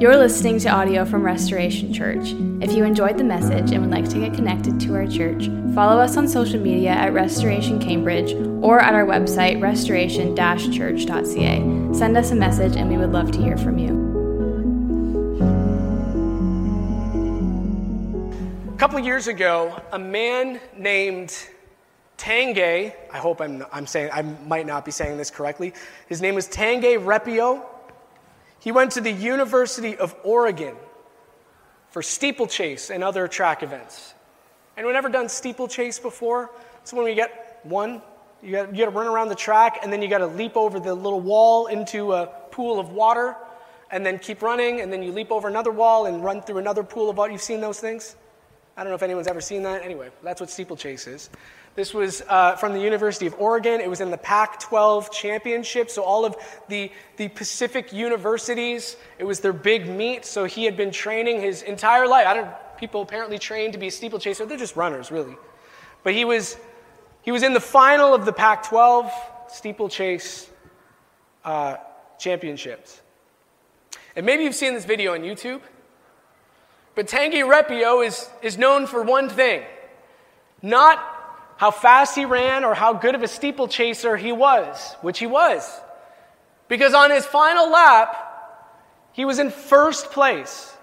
You're listening to audio from Restoration Church. If you enjoyed the message and would like to get connected to our church, follow us on social media at Restoration Cambridge or at our website, restoration church.ca. Send us a message and we would love to hear from you. A couple years ago, a man named Tanguy, I hope I'm, I'm saying, I might not be saying this correctly. His name was Tanguy Repio. He went to the University of Oregon for steeplechase and other track events. Anyone ever done steeplechase before? It's when we get one, you got, you got to run around the track, and then you got to leap over the little wall into a pool of water, and then keep running, and then you leap over another wall and run through another pool of water. You've seen those things? I don't know if anyone's ever seen that. Anyway, that's what steeplechase is. This was uh, from the University of Oregon. It was in the Pac 12 championship. So, all of the, the Pacific universities, it was their big meet. So, he had been training his entire life. I don't, people apparently train to be a steeplechaser. They're just runners, really. But he was, he was in the final of the Pac 12 steeplechase uh, championships. And maybe you've seen this video on YouTube. But Tanguy Repio is, is known for one thing not how fast he ran or how good of a steeplechaser he was, which he was. Because on his final lap, he was in first place.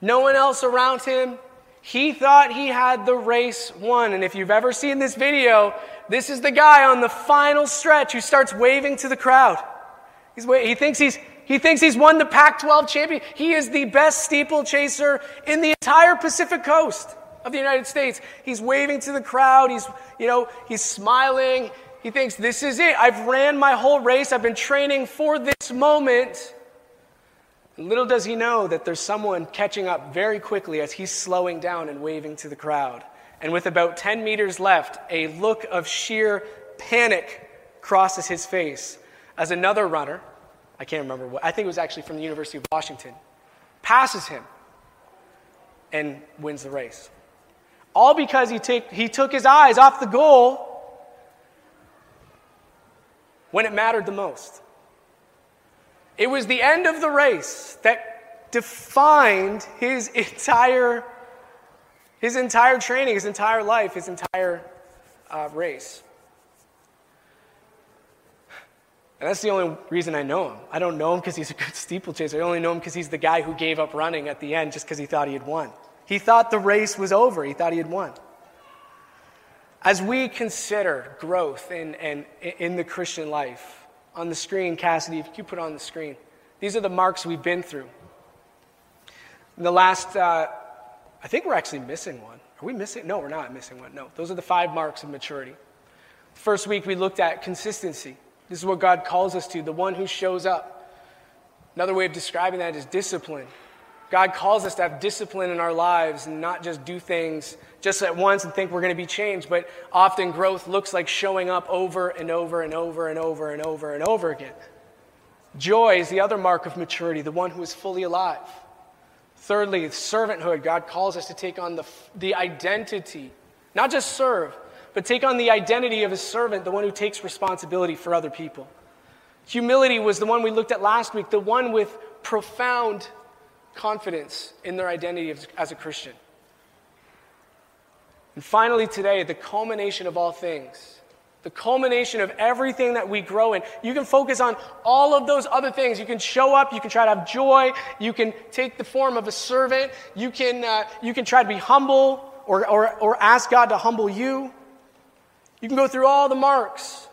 No one else around him. He thought he had the race won. And if you've ever seen this video, this is the guy on the final stretch who starts waving to the crowd. He's, he, thinks he's, he thinks he's won the Pac 12 champion. He is the best steeplechaser in the entire Pacific coast of the United States. He's waving to the crowd. He's, you know, he's smiling. He thinks, this is it. I've ran my whole race. I've been training for this moment. And little does he know that there's someone catching up very quickly as he's slowing down and waving to the crowd. And with about 10 meters left, a look of sheer panic crosses his face as another runner, I can't remember what, I think it was actually from the University of Washington, passes him and wins the race. All because he, take, he took his eyes off the goal when it mattered the most. It was the end of the race that defined his entire, his entire training, his entire life, his entire uh, race. And that's the only reason I know him. I don't know him because he's a good steeplechaser. I only know him because he's the guy who gave up running at the end just because he thought he had won. He thought the race was over, he thought he had won. As we consider growth in, in, in the Christian life, on the screen, Cassidy, if you put on the screen, these are the marks we've been through. In the last, uh, I think we're actually missing one. Are we missing? No, we're not missing one. No, those are the five marks of maturity. First week, we looked at consistency. This is what God calls us to, the one who shows up. Another way of describing that is discipline. God calls us to have discipline in our lives and not just do things just at once and think we're going to be changed, but often growth looks like showing up over and over and over and over and over and over again. Joy is the other mark of maturity, the one who is fully alive. Thirdly, servanthood. God calls us to take on the, the identity, not just serve, but take on the identity of a servant, the one who takes responsibility for other people. Humility was the one we looked at last week, the one with profound confidence in their identity as a Christian. And finally, today, the culmination of all things, the culmination of everything that we grow in. You can focus on all of those other things. You can show up, you can try to have joy, you can take the form of a servant, you can, uh, you can try to be humble or, or, or ask God to humble you. You can go through all the marks.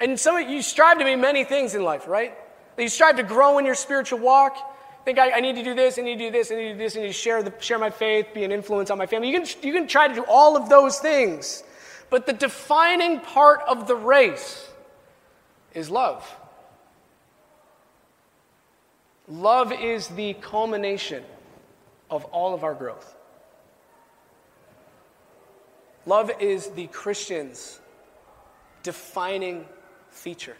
And some of you strive to be many things in life, right? You strive to grow in your spiritual walk think I, I, need to do this, I need to do this, I need to do this, I need to share, the, share my faith, be an influence on my family. You can, you can try to do all of those things. But the defining part of the race is love. Love is the culmination of all of our growth. Love is the Christian's defining feature.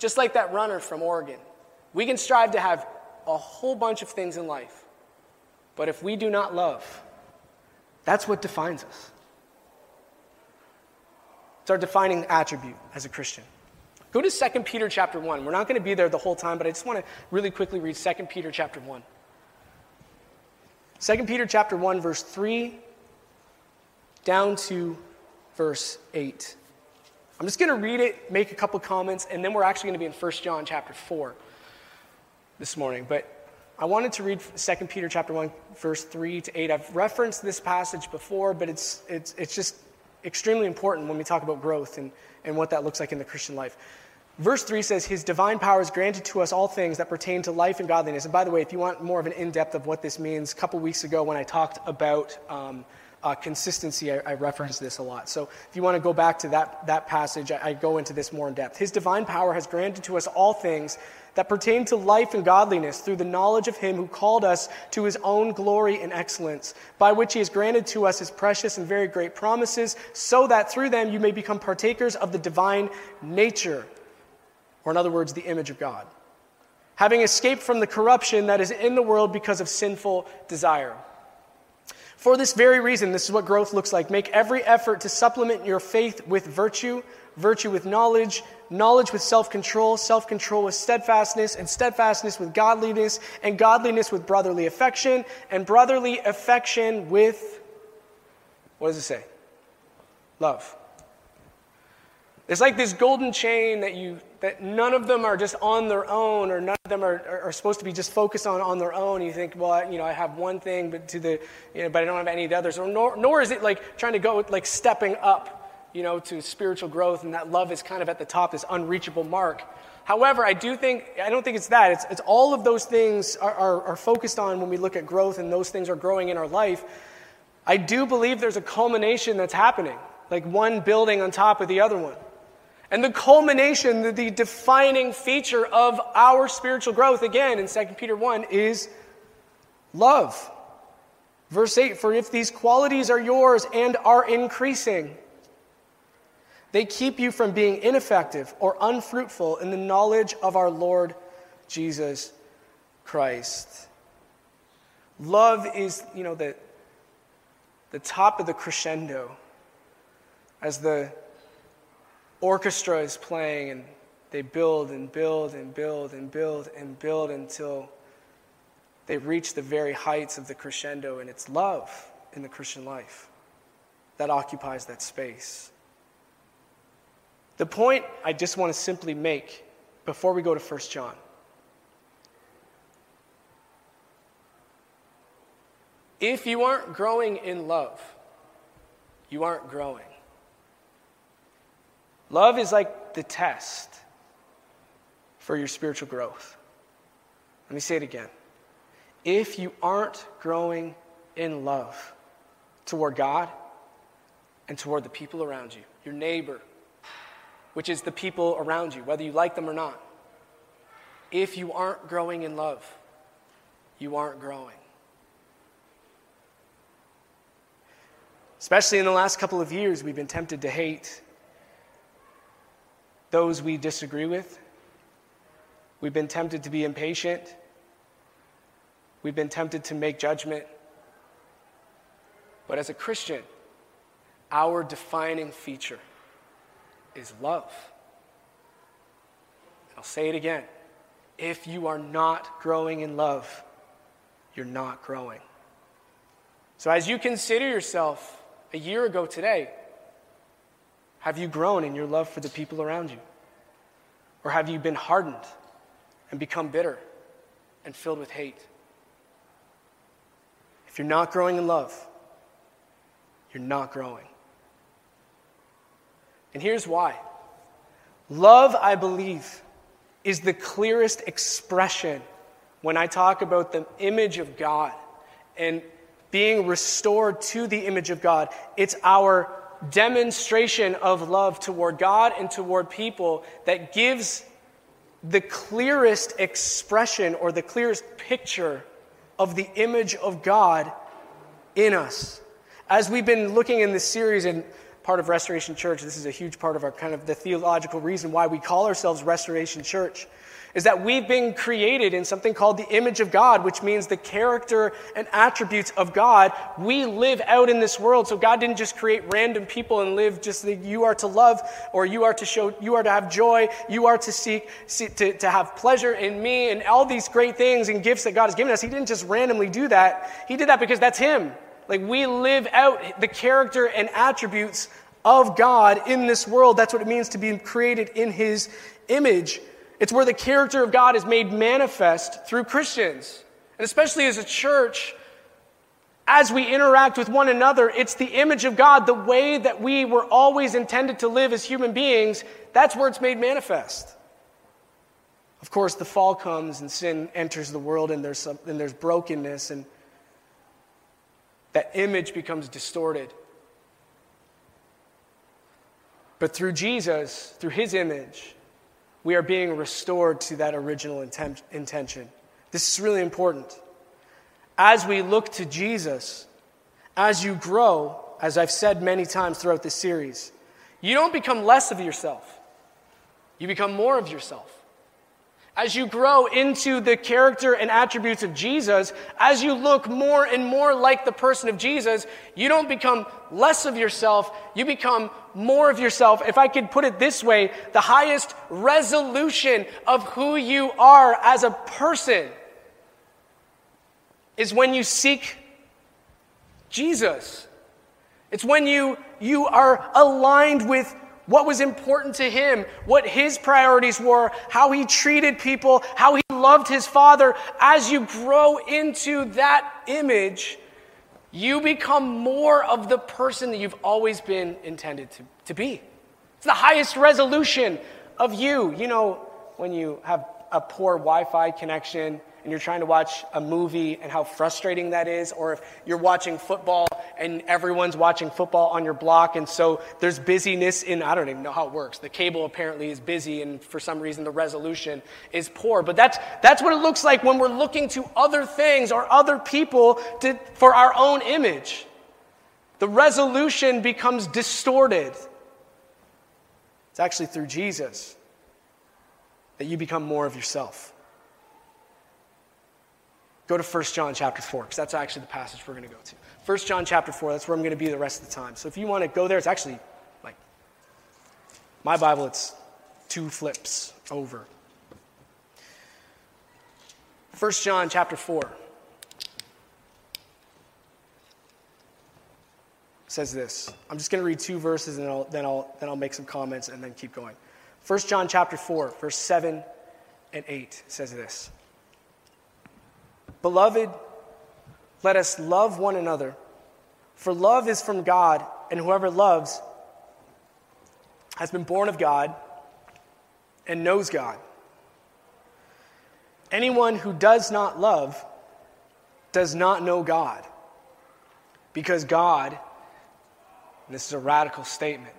Just like that runner from Oregon. We can strive to have a whole bunch of things in life. But if we do not love, that's what defines us. It's our defining attribute as a Christian. Go to 2 Peter chapter 1. We're not going to be there the whole time, but I just want to really quickly read 2 Peter chapter 1. 2 Peter chapter 1 verse 3 down to verse 8. I'm just going to read it, make a couple comments, and then we're actually going to be in 1 John chapter 4 this morning. But I wanted to read 2 Peter chapter 1 verse 3 to 8. I've referenced this passage before, but it's, it's, it's just extremely important when we talk about growth and, and what that looks like in the Christian life. Verse 3 says, His divine power is granted to us all things that pertain to life and godliness. And by the way, if you want more of an in depth of what this means, a couple weeks ago when I talked about um, uh, consistency, I, I referenced this a lot. So if you want to go back to that, that passage, I, I go into this more in depth. His divine power has granted to us all things that pertain to life and godliness through the knowledge of him who called us to his own glory and excellence, by which he has granted to us his precious and very great promises, so that through them you may become partakers of the divine nature, or in other words, the image of God, having escaped from the corruption that is in the world because of sinful desire. For this very reason, this is what growth looks like. Make every effort to supplement your faith with virtue, virtue with knowledge, knowledge with self control, self control with steadfastness, and steadfastness with godliness, and godliness with brotherly affection, and brotherly affection with, what does it say? Love. It's like this golden chain that you that none of them are just on their own, or none of them are, are, are supposed to be just focused on on their own. You think, well, I, you know, I have one thing, but to the, you know, but I don't have any of the others. Or nor, nor is it like trying to go with like stepping up, you know, to spiritual growth, and that love is kind of at the top, this unreachable mark. However, I do think I don't think it's that. It's, it's all of those things are, are, are focused on when we look at growth, and those things are growing in our life. I do believe there's a culmination that's happening, like one building on top of the other one. And the culmination, the, the, defining feature of our spiritual growth, again in 2 Peter 1, is love. Verse 8 For if these qualities are yours and are increasing, they keep you from being ineffective or unfruitful in the knowledge of our Lord Jesus Christ. Love is, you know, the, the top of the crescendo as the orchestra is playing and they build and build and build and build and build until they reach the very heights of the crescendo, and it's love in the Christian life that occupies that space. The point I just want to simply make before we go to 1 John if you aren't growing in love, you aren't growing. Love is like the test for your spiritual growth. Let me say it again. If you aren't growing in love toward God and toward the people around you, your neighbor, which is the people around you, whether you like them or not, if you aren't growing in love, you aren't growing. Especially in the last couple of years, we've been tempted to hate those we disagree with. We've been tempted to be impatient. We've been tempted to make judgment. But as a Christian, our defining feature is love. I'll say it again. If you are not growing in love, you're not growing. So, as you consider yourself a year ago today, have you grown in your love for the people around you? Or have you been hardened and become bitter and filled with hate? If you're not growing in love, you're not growing. And here's why love, I believe, is the clearest expression when I talk about the image of God and being restored to the image of God. It's our demonstration of love toward God and toward people that gives the clearest expression or the clearest picture of the image of God in us. As we've been looking in this series and part of Restoration Church, this is a huge part of our kind of the theological reason why we call ourselves Restoration Church. Is that we've been created in something called the image of God, which means the character and attributes of God we live out in this world. So God didn't just create random people and live just that you are to love or you are to show, you are to have joy, you are to seek, seek to, to have pleasure in me and all these great things and gifts that God has given us. He didn't just randomly do that. He did that because that's Him. Like we live out the character and attributes of God in this world. That's what it means to be created in His image. It's where the character of God is made manifest through Christians. And especially as a church, as we interact with one another, it's the image of God, the way that we were always intended to live as human beings, that's where it's made manifest. Of course, the fall comes and sin enters the world, and there's, some, and there's brokenness, and that image becomes distorted. But through Jesus, through his image, we are being restored to that original intent, intention. This is really important. As we look to Jesus, as you grow, as I've said many times throughout this series, you don't become less of yourself, you become more of yourself. As you grow into the character and attributes of Jesus, as you look more and more like the person of Jesus, you don't become less of yourself, you become more of yourself. If I could put it this way, the highest resolution of who you are as a person is when you seek Jesus. It's when you, you are aligned with what was important to him, what his priorities were, how he treated people, how he loved his father. As you grow into that image, you become more of the person that you've always been intended to, to be. It's the highest resolution of you. You know, when you have a poor Wi Fi connection and you're trying to watch a movie and how frustrating that is, or if you're watching football and everyone's watching football on your block, and so there's busyness in, I don't even know how it works. The cable apparently is busy, and for some reason the resolution is poor. But that's, that's what it looks like when we're looking to other things or other people to, for our own image. The resolution becomes distorted. It's actually through Jesus that you become more of yourself. Go to 1 John chapter 4, because that's actually the passage we're going to go to. 1 John chapter 4, that's where I'm going to be the rest of the time. So if you want to go there, it's actually like my Bible, it's two flips over. 1 John chapter 4 says this. I'm just going to read two verses and then I'll, then, I'll, then I'll make some comments and then keep going. 1 John chapter 4, verse 7 and 8 says this. Beloved, let us love one another, for love is from God, and whoever loves has been born of God and knows God. Anyone who does not love does not know God, because God, and this is a radical statement,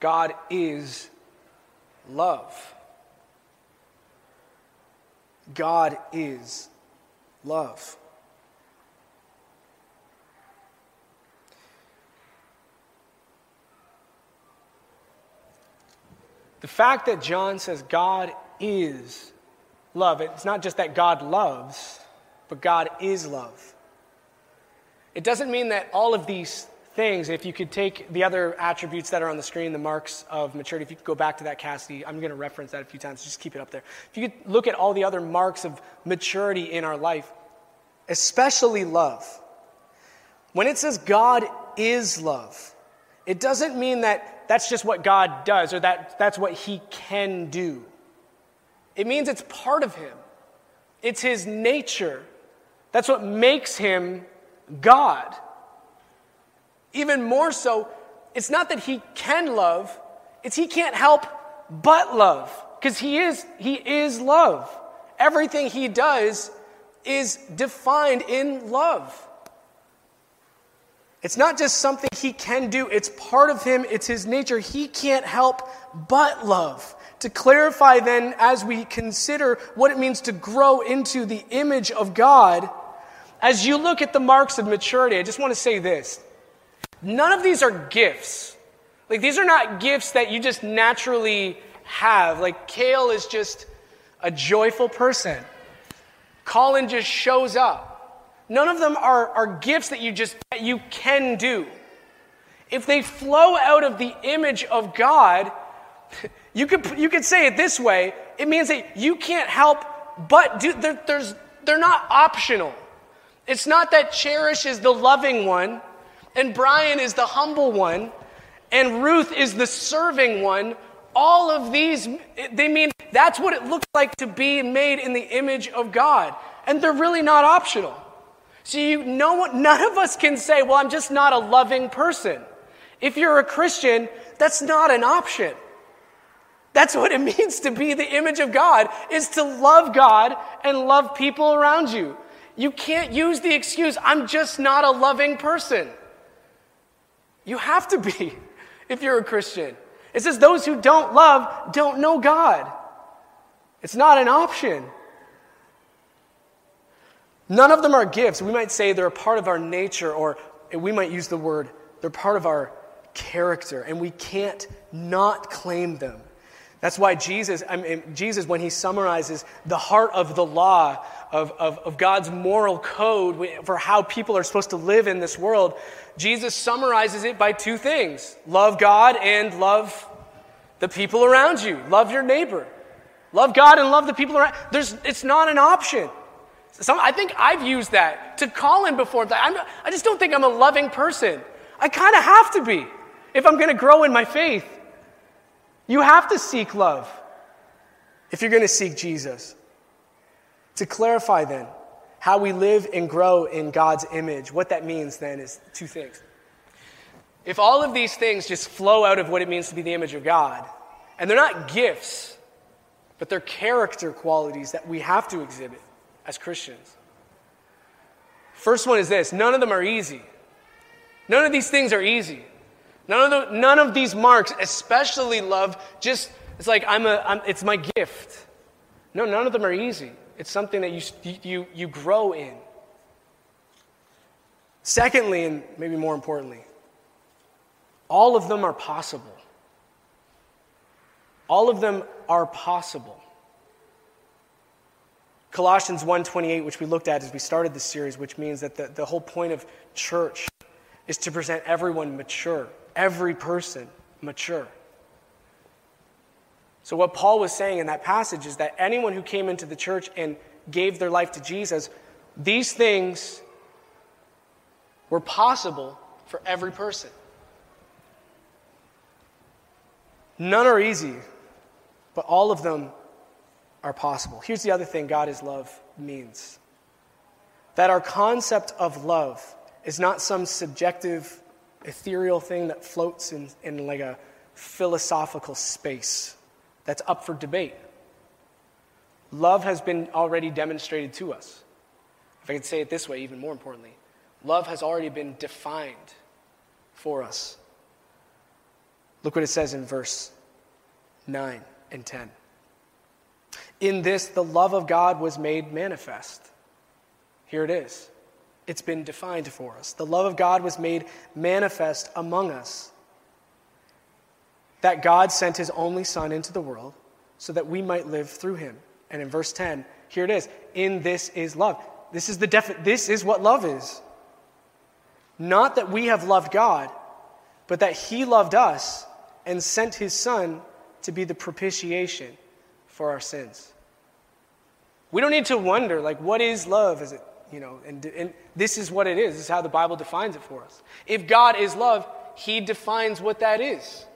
God is love. God is love. The fact that John says God is love, it's not just that God loves, but God is love. It doesn't mean that all of these things, if you could take the other attributes that are on the screen, the marks of maturity, if you could go back to that, Cassidy, I'm going to reference that a few times, just keep it up there. If you could look at all the other marks of maturity in our life, especially love, when it says God is love, it doesn't mean that that's just what God does or that that's what he can do. It means it's part of him, it's his nature. That's what makes him God. Even more so, it's not that he can love, it's he can't help but love because he is he is love. Everything he does is defined in love. It's not just something he can do, it's part of him, it's his nature. He can't help but love. To clarify, then, as we consider what it means to grow into the image of God, as you look at the marks of maturity, I just want to say this None of these are gifts. Like, these are not gifts that you just naturally have. Like, Kale is just a joyful person. Colin just shows up. None of them are, are gifts that you just that you can do. If they flow out of the image of God, you could, you could say it this way it means that you can't help but do, they're, there's, they're not optional. It's not that Cherish is the loving one, and Brian is the humble one, and Ruth is the serving one. All of these, they mean that's what it looks like to be made in the image of God. And they're really not optional. So you, no none of us can say, well, I'm just not a loving person. If you're a Christian, that's not an option. That's what it means to be the image of God, is to love God and love people around you. You can't use the excuse, I'm just not a loving person. You have to be if you're a Christian. It says, those who don't love don't know God. It's not an option. None of them are gifts. We might say they're a part of our nature, or we might use the word, they're part of our character, and we can't not claim them. That's why Jesus, I mean, Jesus, when he summarizes the heart of the law, of, of, of, God's moral code for how people are supposed to live in this world, Jesus summarizes it by two things love God and love the people around you. Love your neighbor. Love God and love the people around. There's, it's not an option. Some, I think I've used that to Colin before. I'm, I just don't think I'm a loving person. I kind of have to be if I'm going to grow in my faith. You have to seek love if you're going to seek Jesus. To clarify, then, how we live and grow in God's image, what that means then is two things. If all of these things just flow out of what it means to be the image of God, and they're not gifts, but they're character qualities that we have to exhibit as Christians. First one is this none of them are easy. None of these things are easy. None of, the, none of these marks, especially love, just, it's like, I'm a, I'm, it's my gift. No, none of them are easy. It's something that you, you, you grow in. Secondly, and maybe more importantly, all of them are possible. All of them are possible. Colossians 1:28, which we looked at as we started this series, which means that the, the whole point of church is to present everyone mature every person mature. So, what Paul was saying in that passage is that anyone who came into the church and gave their life to Jesus, these things were possible for every person. None are easy, but all of them are possible. Here's the other thing God is love means that our concept of love is not some subjective ethereal thing that floats in, in like a philosophical space that's up for debate. Love has been already demonstrated to us. If I could say it this way, even more importantly, love has already been defined for us. Look what it says in verse 9 and 10. In this, the love of God was made manifest. Here it is. It's been defined for us. The love of God was made manifest among us. That God sent his only Son into the world so that we might live through him. And in verse 10, here it is In this is love. This is, the defi- this is what love is. Not that we have loved God, but that he loved us and sent his Son to be the propitiation for our sins. We don't need to wonder, like, what is love? Is it you know, and, and this is what it is. This is how the Bible defines it for us. If God is love, He defines what that is.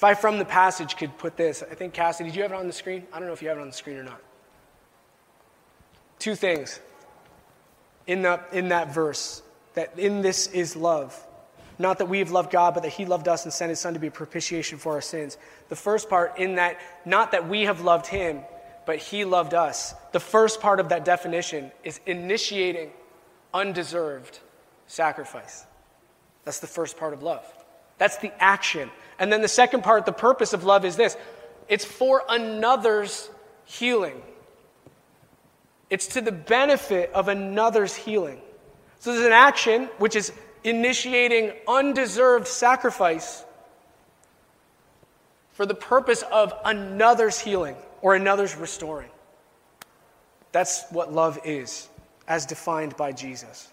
If I, from the passage, could put this, I think, Cassie, did you have it on the screen? I don't know if you have it on the screen or not. Two things in that, in that verse that in this is love. Not that we have loved God, but that He loved us and sent His Son to be a propitiation for our sins. The first part, in that, not that we have loved Him, but he loved us. The first part of that definition is initiating undeserved sacrifice. That's the first part of love. That's the action. And then the second part, the purpose of love is this it's for another's healing. It's to the benefit of another's healing. So there's an action which is initiating undeserved sacrifice for the purpose of another's healing or another's restoring. That's what love is, as defined by Jesus.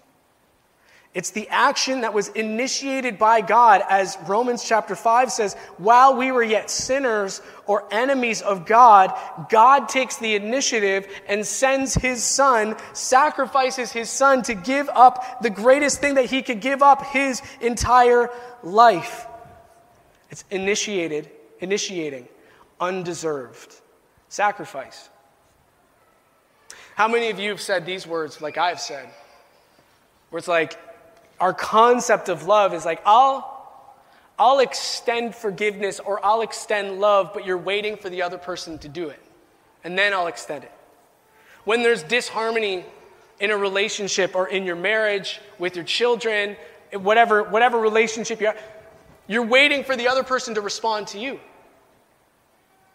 It's the action that was initiated by God, as Romans chapter 5 says, while we were yet sinners or enemies of God, God takes the initiative and sends his son, sacrifices his son to give up the greatest thing that he could give up his entire life. It's initiated, initiating, undeserved sacrifice. How many of you have said these words like I've said? Where it's like, our concept of love is like, I'll, I'll extend forgiveness or I'll extend love, but you're waiting for the other person to do it. And then I'll extend it. When there's disharmony in a relationship or in your marriage, with your children, whatever, whatever relationship you're you're waiting for the other person to respond to you.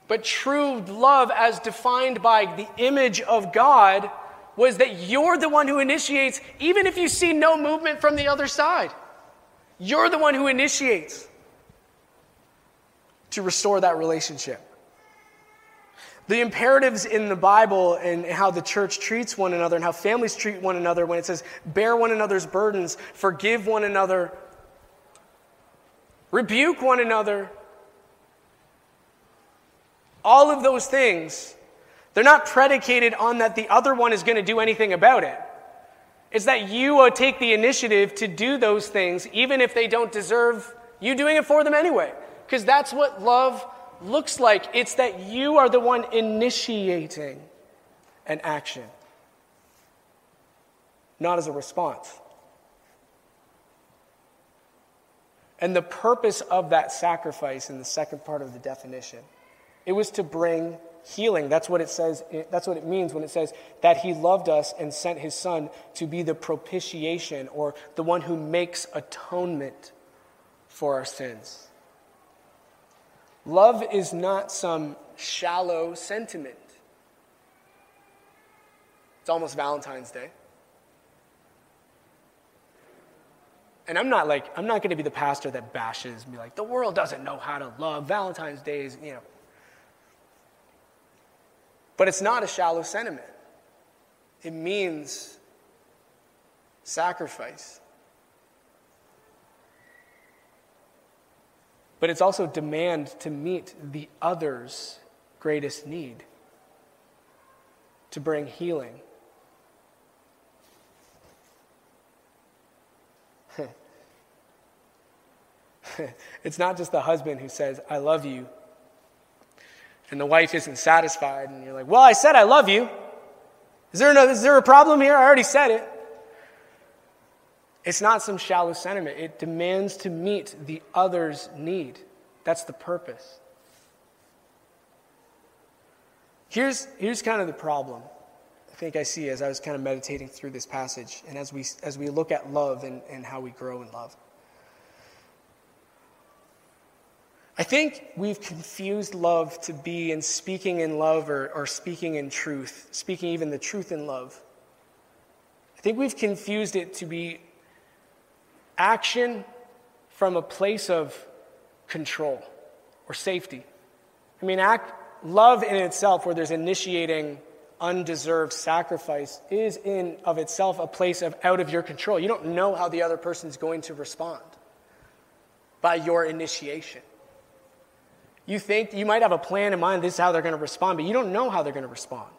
But true love, as defined by the image of God, was that you're the one who initiates, even if you see no movement from the other side. You're the one who initiates to restore that relationship. The imperatives in the Bible and how the church treats one another and how families treat one another when it says, bear one another's burdens, forgive one another, rebuke one another. All of those things they're not predicated on that the other one is going to do anything about it. It's that you take the initiative to do those things, even if they don't deserve you doing it for them anyway. Because that's what love looks like. It's that you are the one initiating an action, not as a response. And the purpose of that sacrifice in the second part of the definition, it was to bring healing. That's what it says, that's what it means when it says that he loved us and sent his son to be the propitiation or the one who makes atonement for our sins. Love is not some shallow sentiment. It's almost Valentine's Day. And I'm not like, I'm not going to be the pastor that bashes me like, the world doesn't know how to love. Valentine's Day is, you know, but it's not a shallow sentiment, it means sacrifice. But it's also demand to meet the other's greatest need, to bring healing. it's not just the husband who says, I love you, and the wife isn't satisfied, and you're like, Well, I said I love you. Is there, no, is there a problem here? I already said it. It's not some shallow sentiment. It demands to meet the other's need. That's the purpose. Here's, here's kind of the problem I think I see as I was kind of meditating through this passage and as we, as we look at love and, and how we grow in love. I think we've confused love to be in speaking in love or, or speaking in truth, speaking even the truth in love. I think we've confused it to be action from a place of control or safety. I mean, act, love in itself, where there's initiating undeserved sacrifice, is in of itself a place of out of your control. You don't know how the other person's going to respond by your initiation. You think you might have a plan in mind, this is how they're going to respond, but you don't know how they're going to respond.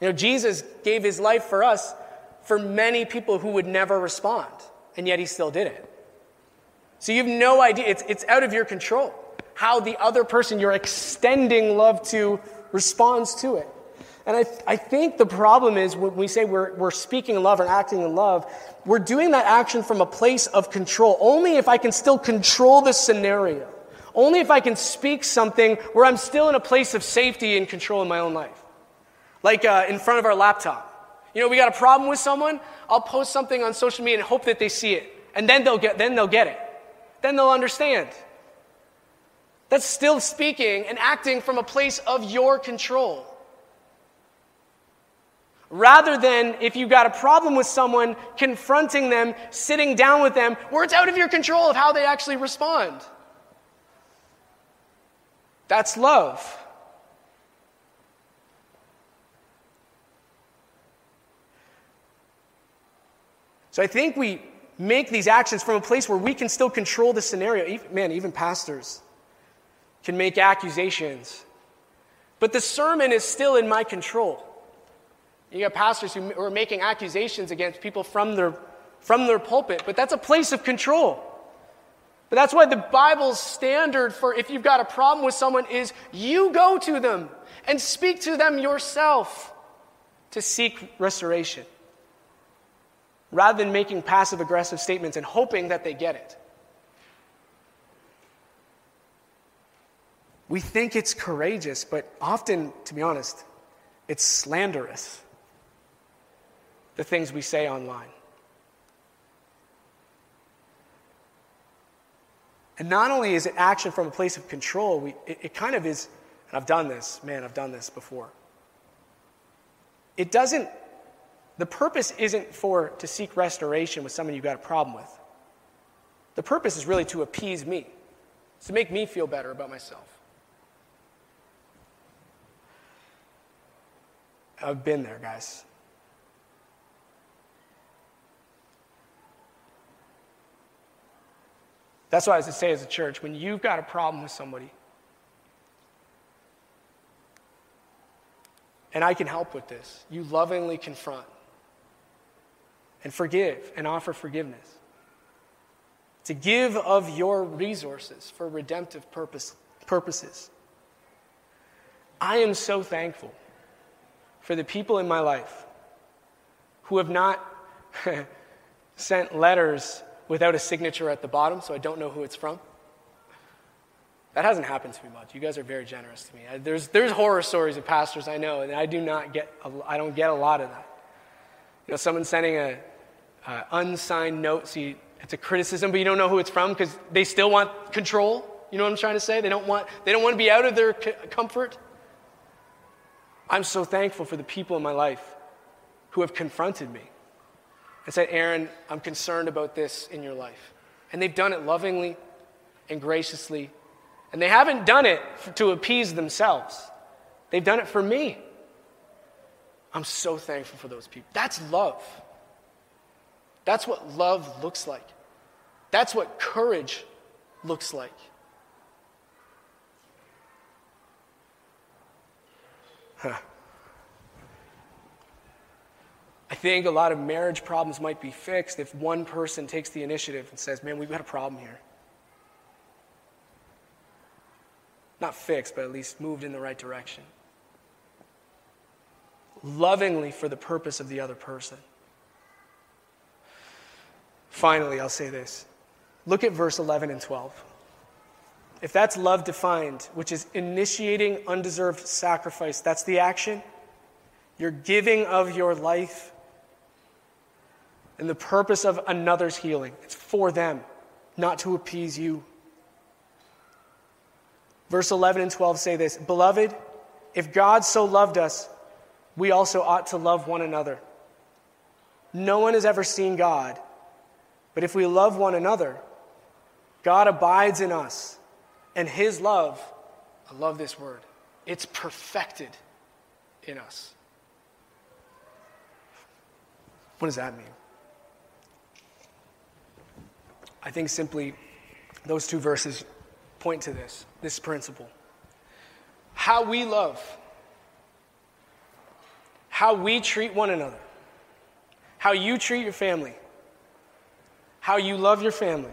You know, Jesus gave his life for us for many people who would never respond, and yet he still did it. So you have no idea, it's, it's out of your control how the other person you're extending love to responds to it. And I, I think the problem is when we say we're, we're speaking in love or acting in love, we're doing that action from a place of control. Only if I can still control the scenario. Only if I can speak something where I'm still in a place of safety and control in my own life. Like uh, in front of our laptop. You know, we got a problem with someone, I'll post something on social media and hope that they see it. And then they'll get, then they'll get it. Then they'll understand. That's still speaking and acting from a place of your control. Rather than if you've got a problem with someone, confronting them, sitting down with them, where it's out of your control of how they actually respond. That's love. So I think we make these actions from a place where we can still control the scenario. Man, even pastors can make accusations. But the sermon is still in my control. You got pastors who are making accusations against people from their, from their pulpit, but that's a place of control. But that's why the Bible's standard for if you've got a problem with someone is you go to them and speak to them yourself to seek restoration rather than making passive aggressive statements and hoping that they get it. We think it's courageous, but often, to be honest, it's slanderous. The things we say online. And not only is it action from a place of control, we, it, it kind of is, and I've done this, man, I've done this before. It doesn't the purpose isn't for to seek restoration with someone you've got a problem with. The purpose is really to appease me. To make me feel better about myself. I've been there, guys. That's why I say as a church, when you've got a problem with somebody, and I can help with this, you lovingly confront and forgive and offer forgiveness. To give of your resources for redemptive purpose, purposes. I am so thankful for the people in my life who have not sent letters without a signature at the bottom, so I don't know who it's from. That hasn't happened to me much. You guys are very generous to me. There's, there's horror stories of pastors I know, and I do not get, a, I don't get a lot of that. You know, someone sending a, uh, unsigned note. So it's a criticism, but you don't know who it's from because they still want control. You know what I'm trying to say? They don't want, they don't want to be out of their comfort. I'm so thankful for the people in my life who have confronted me and said, Aaron, I'm concerned about this in your life. And they've done it lovingly and graciously. And they haven't done it to appease themselves, they've done it for me. I'm so thankful for those people. That's love. That's what love looks like. That's what courage looks like. Huh. I think a lot of marriage problems might be fixed if one person takes the initiative and says, Man, we've got a problem here. Not fixed, but at least moved in the right direction. Lovingly for the purpose of the other person. Finally, I'll say this. Look at verse 11 and 12. If that's love defined, which is initiating undeserved sacrifice, that's the action. You're giving of your life and the purpose of another's healing. It's for them, not to appease you. Verse 11 and 12 say this Beloved, if God so loved us, we also ought to love one another. No one has ever seen God. But if we love one another, God abides in us, and his love, I love this word, it's perfected in us. What does that mean? I think simply those two verses point to this, this principle. How we love, how we treat one another, how you treat your family, how you love your family,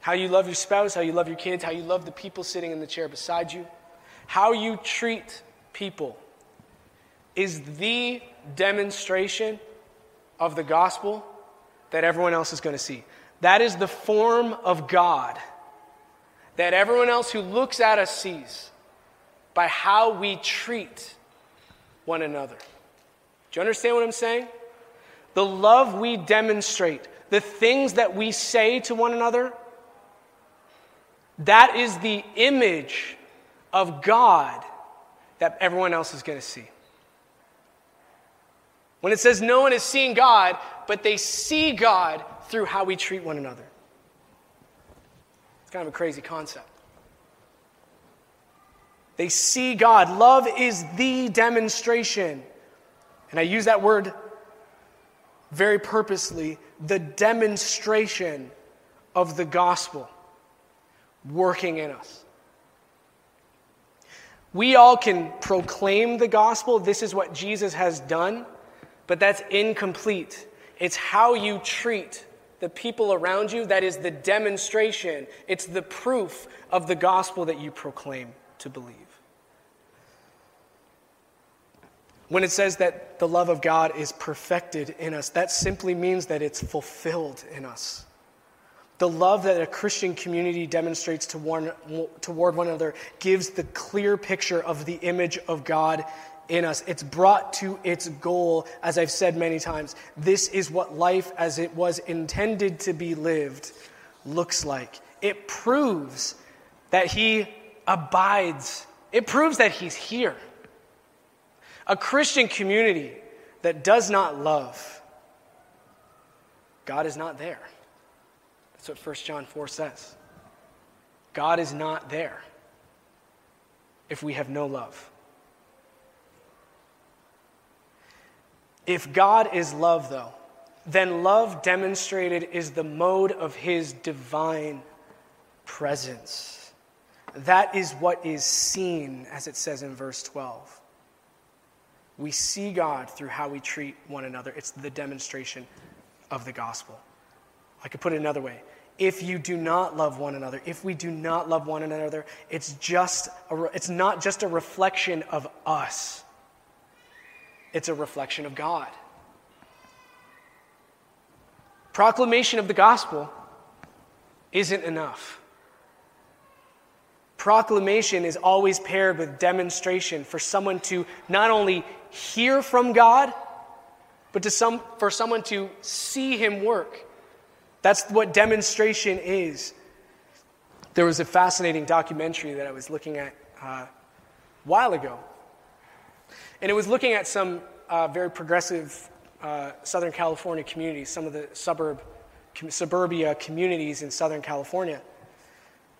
how you love your spouse, how you love your kids, how you love the people sitting in the chair beside you, how you treat people is the demonstration of the gospel that everyone else is going to see. That is the form of God that everyone else who looks at us sees by how we treat one another. Do you understand what I'm saying? the love we demonstrate, the things that we say to one another, that is the image of God that everyone else is going to see. When it says no one is seeing God, but they see God through how we treat one another. It's kind of a crazy concept. They see God. Love is the demonstration. And I use that word very purposely the demonstration of the gospel working in us. We all can proclaim the gospel. This is what Jesus has done, but that's incomplete. It's how you treat the people around you that is the demonstration, it's the proof of the gospel that you proclaim to believe. When it says that the love of God is perfected in us, that simply means that it's fulfilled in us. The love that a Christian community demonstrates to toward one another gives the clear picture of the image of God in us. It's brought to its goal, as I've said many times. This is what life as it was intended to be lived looks like. It proves that He abides, it proves that He's here. A Christian community that does not love, God is not there. That's what 1 John 4 says. God is not there if we have no love. If God is love, though, then love demonstrated is the mode of his divine presence. That is what is seen, as it says in verse 12. We see God through how we treat one another. It's the demonstration of the gospel. I could put it another way. If you do not love one another, if we do not love one another, it's, just a, it's not just a reflection of us, it's a reflection of God. Proclamation of the gospel isn't enough. Proclamation is always paired with demonstration for someone to not only hear from God, but to some, for someone to see Him work. That's what demonstration is. There was a fascinating documentary that I was looking at uh, a while ago. And it was looking at some uh, very progressive uh, Southern California communities, some of the suburb, com- suburbia communities in Southern California,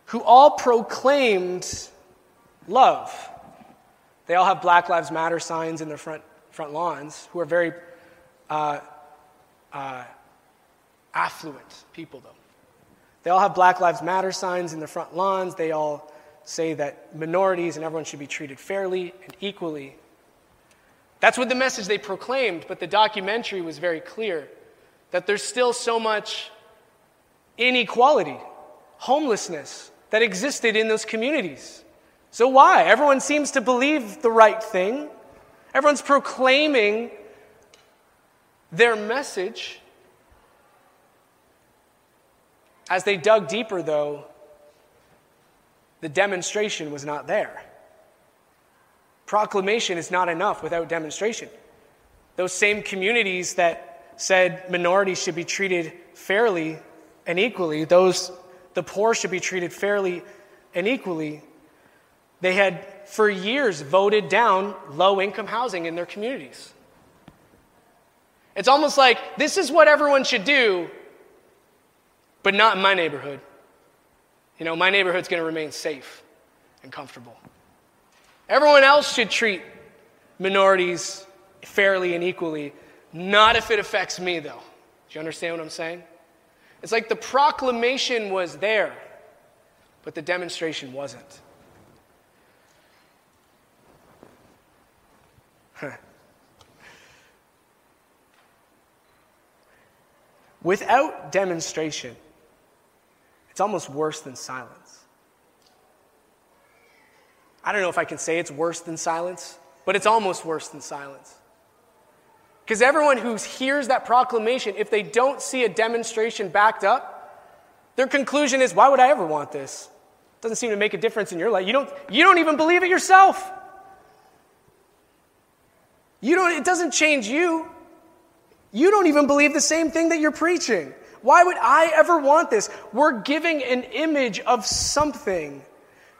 who all proclaimed love. They all have Black Lives Matter signs in their front, front lawns, who are very uh, uh affluent people, though. They all have Black Lives Matter signs in their front lawns. They all say that minorities and everyone should be treated fairly and equally. That's what the message they proclaimed, but the documentary was very clear that there's still so much inequality, homelessness that existed in those communities. So, why? Everyone seems to believe the right thing, everyone's proclaiming their message. As they dug deeper, though, the demonstration was not there. Proclamation is not enough without demonstration. Those same communities that said minorities should be treated fairly and equally, those the poor should be treated fairly and equally, they had for years voted down low income housing in their communities. It's almost like this is what everyone should do, but not in my neighborhood. You know, my neighborhood's going to remain safe and comfortable. Everyone else should treat minorities fairly and equally, not if it affects me, though. Do you understand what I'm saying? It's like the proclamation was there, but the demonstration wasn't. Without demonstration, it's almost worse than silence. I don't know if I can say it's worse than silence, but it's almost worse than silence. Because everyone who hears that proclamation, if they don't see a demonstration backed up, their conclusion is, why would I ever want this? It doesn't seem to make a difference in your life. You don't, you don't even believe it yourself. You don't, it doesn't change you. You don't even believe the same thing that you're preaching. Why would I ever want this? We're giving an image of something.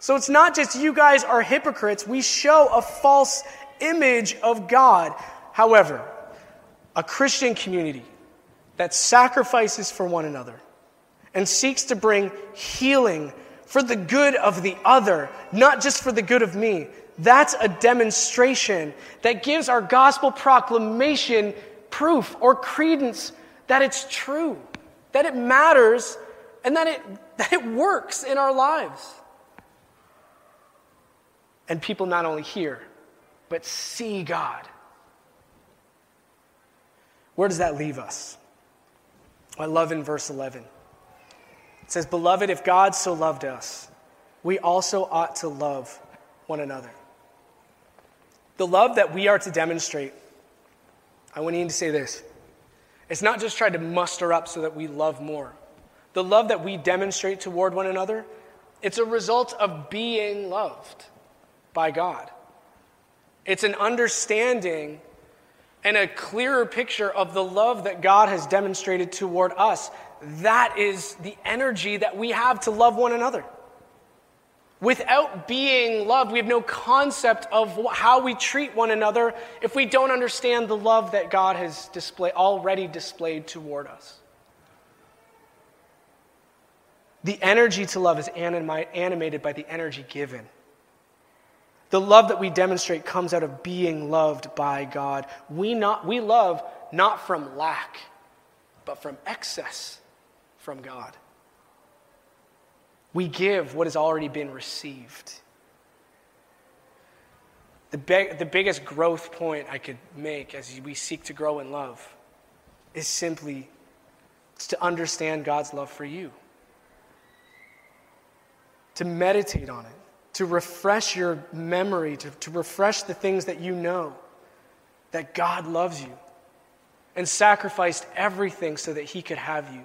So it's not just you guys are hypocrites, we show a false image of God. However, a Christian community that sacrifices for one another and seeks to bring healing for the good of the other, not just for the good of me. That's a demonstration that gives our gospel proclamation proof or credence that it's true, that it matters, and that it, that it works in our lives. And people not only hear, but see God. Where does that leave us? I love in verse 11. It says, Beloved, if God so loved us, we also ought to love one another. The love that we are to demonstrate, I want you to say this. It's not just trying to muster up so that we love more. The love that we demonstrate toward one another, it's a result of being loved by God. It's an understanding and a clearer picture of the love that God has demonstrated toward us. That is the energy that we have to love one another. Without being loved, we have no concept of how we treat one another if we don't understand the love that God has display, already displayed toward us. The energy to love is animated by the energy given. The love that we demonstrate comes out of being loved by God. We, not, we love not from lack, but from excess from God. We give what has already been received. The, be- the biggest growth point I could make as we seek to grow in love is simply to understand God's love for you, to meditate on it, to refresh your memory, to, to refresh the things that you know that God loves you and sacrificed everything so that He could have you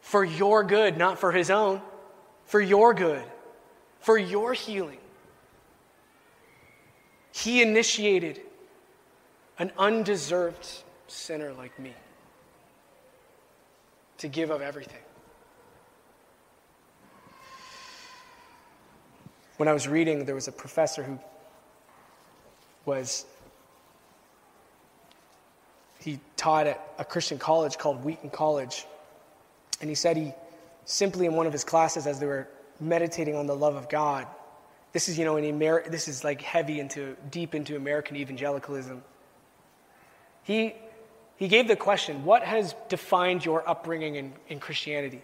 for your good, not for His own for your good, for your healing. He initiated an undeserved sinner like me to give of everything. When I was reading, there was a professor who was, he taught at a Christian college called Wheaton College. And he said he simply in one of his classes as they were meditating on the love of God. This is, you know, in Amer- this is like heavy into, deep into American evangelicalism. He, he gave the question what has defined your upbringing in, in Christianity?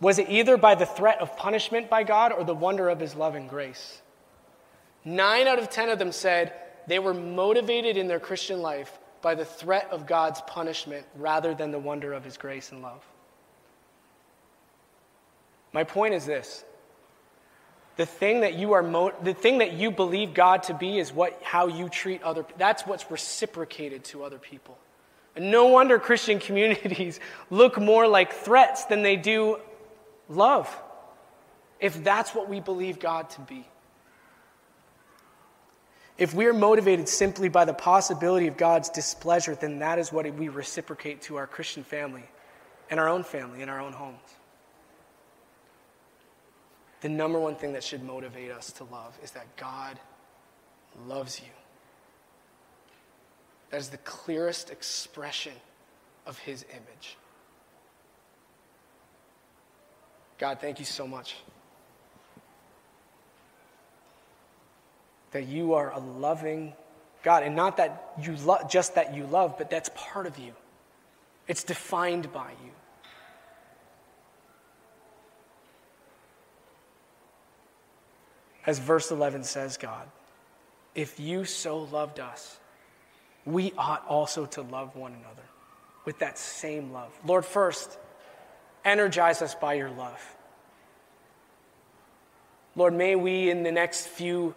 Was it either by the threat of punishment by God or the wonder of his love and grace? Nine out of ten of them said they were motivated in their Christian life by the threat of God's punishment rather than the wonder of his grace and love. My point is this the thing that you are mo- the thing that you believe God to be is what how you treat other that's what's reciprocated to other people. And no wonder Christian communities look more like threats than they do love. If that's what we believe God to be. If we're motivated simply by the possibility of God's displeasure, then that is what we reciprocate to our Christian family and our own family and our own homes the number one thing that should motivate us to love is that God loves you. That is the clearest expression of his image. God, thank you so much. That you are a loving God, and not that you lo- just that you love, but that's part of you. It's defined by you. As verse 11 says, God, if you so loved us, we ought also to love one another with that same love. Lord, first, energize us by your love. Lord, may we in the next few,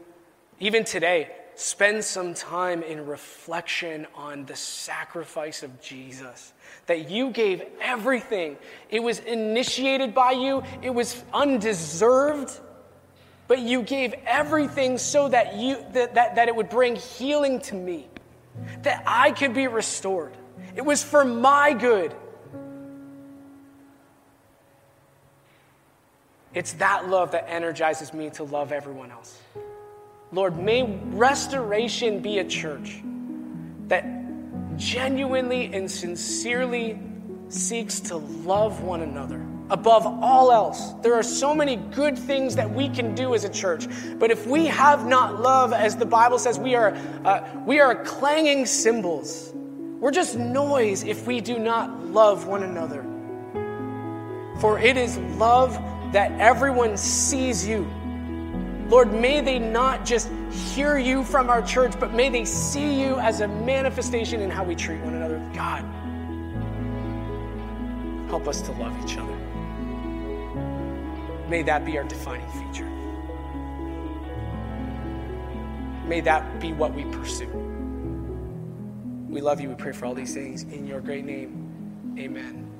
even today, spend some time in reflection on the sacrifice of Jesus. That you gave everything. It was initiated by you, it was undeserved but you gave everything so that, you, that, that, that it would bring healing to me, that I could be restored. It was for my good. It's that love that energizes me to love everyone else. Lord, may restoration be a church that genuinely and sincerely seeks to love one another above all else. There are so many good things that we can do as a church, but if we have not love, as the Bible says, we are, uh, we are clanging cymbals. We're just noise if we do not love one another. For it is love that everyone sees you. Lord, may they not just hear you from our church, but may they see you as a manifestation in how we treat one another. God, help us to love each other. May that be our defining feature. May that be what we pursue. We love you. We pray for all these things in your great name. Amen.